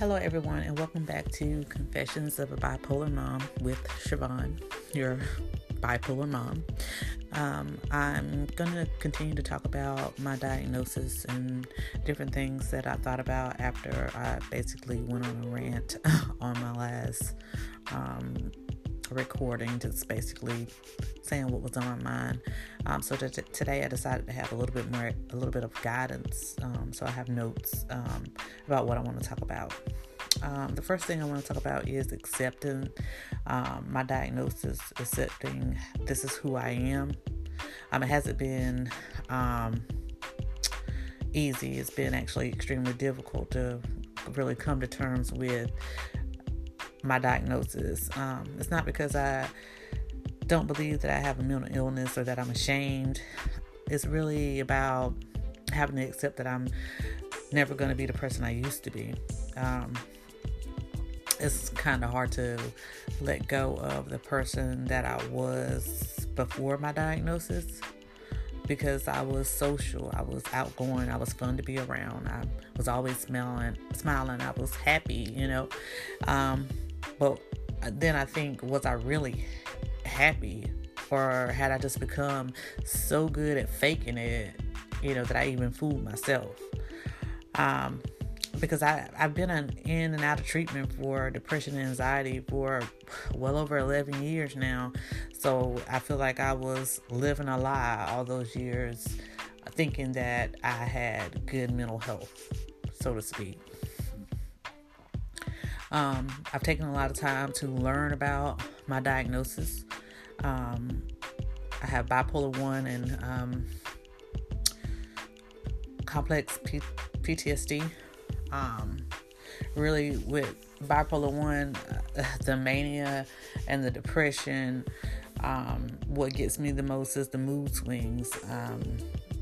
Hello, everyone, and welcome back to Confessions of a Bipolar Mom with Siobhan, your bipolar mom. Um, I'm going to continue to talk about my diagnosis and different things that I thought about after I basically went on a rant on my last um, recording, just basically saying what was on my mind. Um, so t- today I decided to have a little bit more, a little bit of guidance. Um, so I have notes um, about what I want to talk about. Um, the first thing I want to talk about is accepting um, my diagnosis, accepting this is who I am. Um, it hasn't been easy. It's been actually extremely difficult to really come to terms with my diagnosis. Um, it's not because I don't believe that I have a mental illness or that I'm ashamed. It's really about having to accept that I'm never going to be the person I used to be. Um, it's kind of hard to let go of the person that I was before my diagnosis because I was social, I was outgoing, I was fun to be around, I was always smiling, smiling, I was happy, you know. Um, but then I think, was I really happy? Or had I just become so good at faking it, you know, that I even fooled myself? Um, because I, I've been in and out of treatment for depression and anxiety for well over 11 years now. So I feel like I was living a lie all those years, thinking that I had good mental health, so to speak. Um, I've taken a lot of time to learn about my diagnosis. Um, I have bipolar 1 and um, complex P- PTSD. Um, really, with bipolar 1, uh, the mania and the depression, um, what gets me the most is the mood swings, um,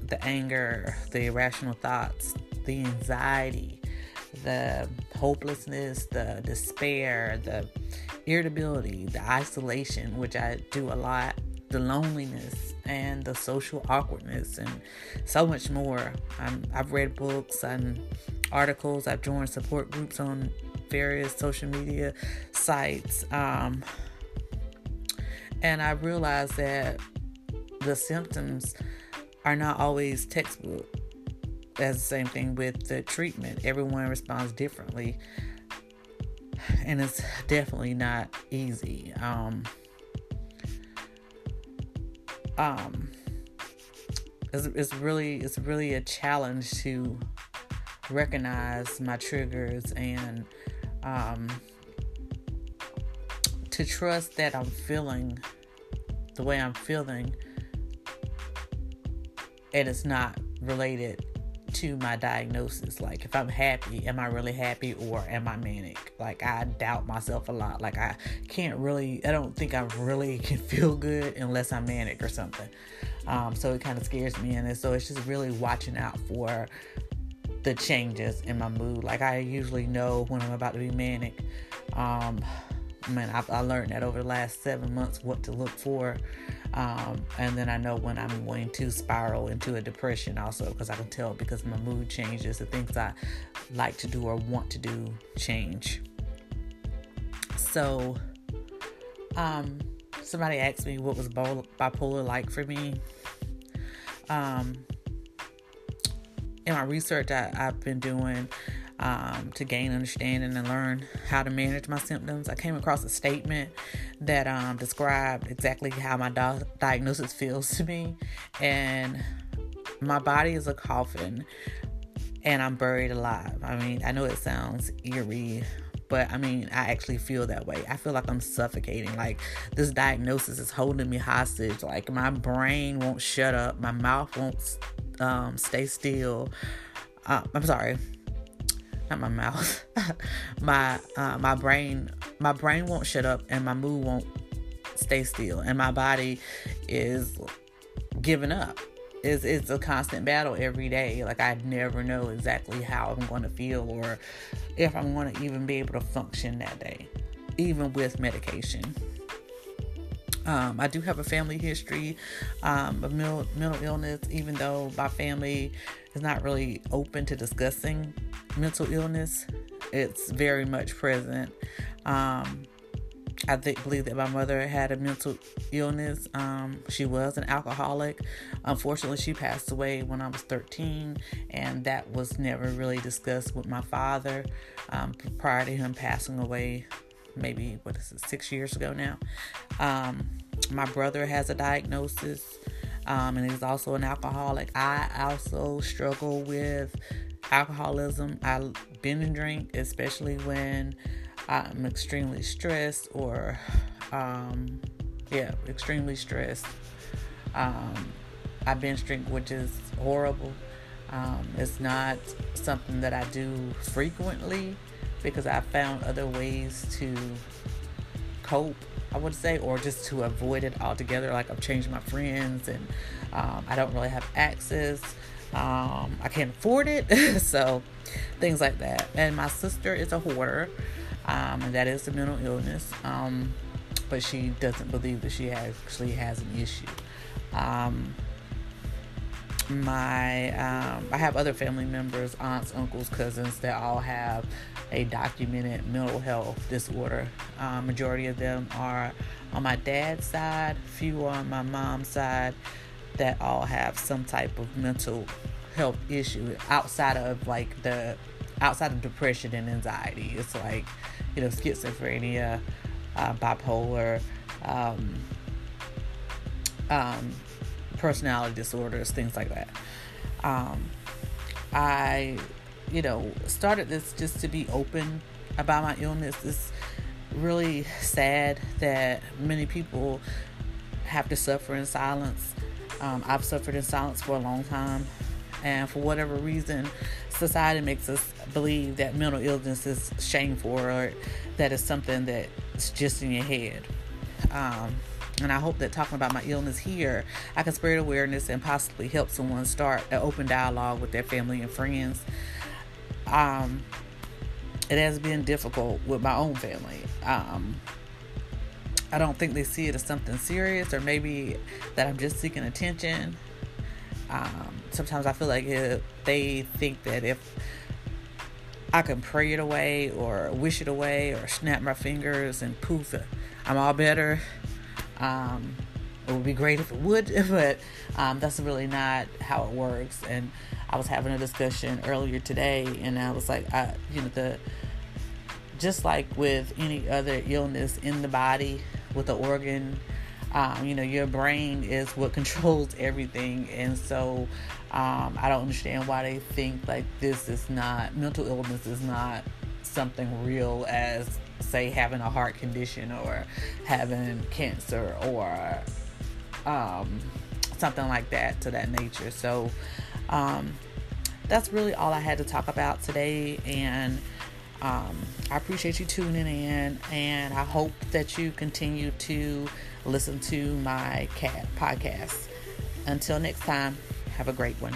the anger, the irrational thoughts, the anxiety the hopelessness, the despair, the irritability, the isolation, which I do a lot, the loneliness, and the social awkwardness, and so much more. i have read books and articles, I've joined support groups on various social media sites. Um, and I realized that the symptoms are not always textbook that's the same thing with the treatment. Everyone responds differently, and it's definitely not easy. Um, um, it's, it's really it's really a challenge to recognize my triggers and um, to trust that I'm feeling the way I'm feeling, and it's not related to my diagnosis. Like, if I'm happy, am I really happy or am I manic? Like, I doubt myself a lot. Like, I can't really, I don't think I really can feel good unless I'm manic or something. Um, so it kind of scares me. And so it's just really watching out for the changes in my mood. Like, I usually know when I'm about to be manic. Um, man, I, I learned that over the last seven months what to look for. Um, and then I know when I'm going to spiral into a depression also because I can tell because my mood changes, the things I like to do or want to do change. So, um, somebody asked me what was bipolar like for me. Um, in my research I, I've been doing, um, to gain understanding and learn how to manage my symptoms. I came across a statement that um, described exactly how my do- diagnosis feels to me, and my body is a coffin, and I'm buried alive. I mean, I know it sounds eerie. But I mean, I actually feel that way. I feel like I'm suffocating. Like this diagnosis is holding me hostage. Like my brain won't shut up. My mouth won't um, stay still. Uh, I'm sorry not my mouth, my uh, my brain my brain won't shut up and my mood won't stay still and my body is giving up. It's, it's a constant battle every day. Like I never know exactly how I'm going to feel or if I'm going to even be able to function that day, even with medication. Um, I do have a family history um, of mental, illness, even though my family is not really open to discussing mental illness. it's very much present. Um, I think, believe that my mother had a mental illness. Um, she was an alcoholic. Unfortunately, she passed away when I was 13, and that was never really discussed with my father um, prior to him passing away. Maybe what is it, six years ago now. Um, my brother has a diagnosis, um, and he's also an alcoholic. I also struggle with alcoholism. I binge and drink, especially when I'm extremely stressed or, um, yeah, extremely stressed. Um, I binge drink, which is horrible. Um, it's not something that I do frequently because I found other ways to cope, I would say, or just to avoid it altogether. Like I've changed my friends and um, I don't really have access. Um, I can't afford it. so things like that. And my sister is a hoarder um, and that is a mental illness. Um, but she doesn't believe that she actually has an issue. My um, I have other family members, aunts, uncles, cousins that all have a documented mental health disorder. Uh, majority of them are on my dad's side, few on my mom's side that all have some type of mental health issue outside of like the outside of depression and anxiety. It's like, you know, schizophrenia, uh, bipolar, um, um, personality disorders, things like that. Um, I, you know, started this just to be open about my illness. It's really sad that many people have to suffer in silence. Um, I've suffered in silence for a long time, and for whatever reason, society makes us believe that mental illness is shameful or that it's something that's just in your head. Um, and I hope that talking about my illness here, I can spread awareness and possibly help someone start an open dialogue with their family and friends. Um, it has been difficult with my own family. Um, I don't think they see it as something serious, or maybe that I'm just seeking attention. Um, sometimes I feel like if they think that if I can pray it away or wish it away or snap my fingers and poof, I'm all better. Um, it would be great if it would, but um, that's really not how it works. And I was having a discussion earlier today, and I was like, I, you know, the just like with any other illness in the body, with the organ um, you know, your brain is what controls everything, and so um, I don't understand why they think like this is not mental illness is not something real as say having a heart condition or having cancer or um, something like that to that nature. So um, that's really all I had to talk about today, and um, I appreciate you tuning in, and I hope that you continue to listen to my cat podcast. Until next time, have a great one.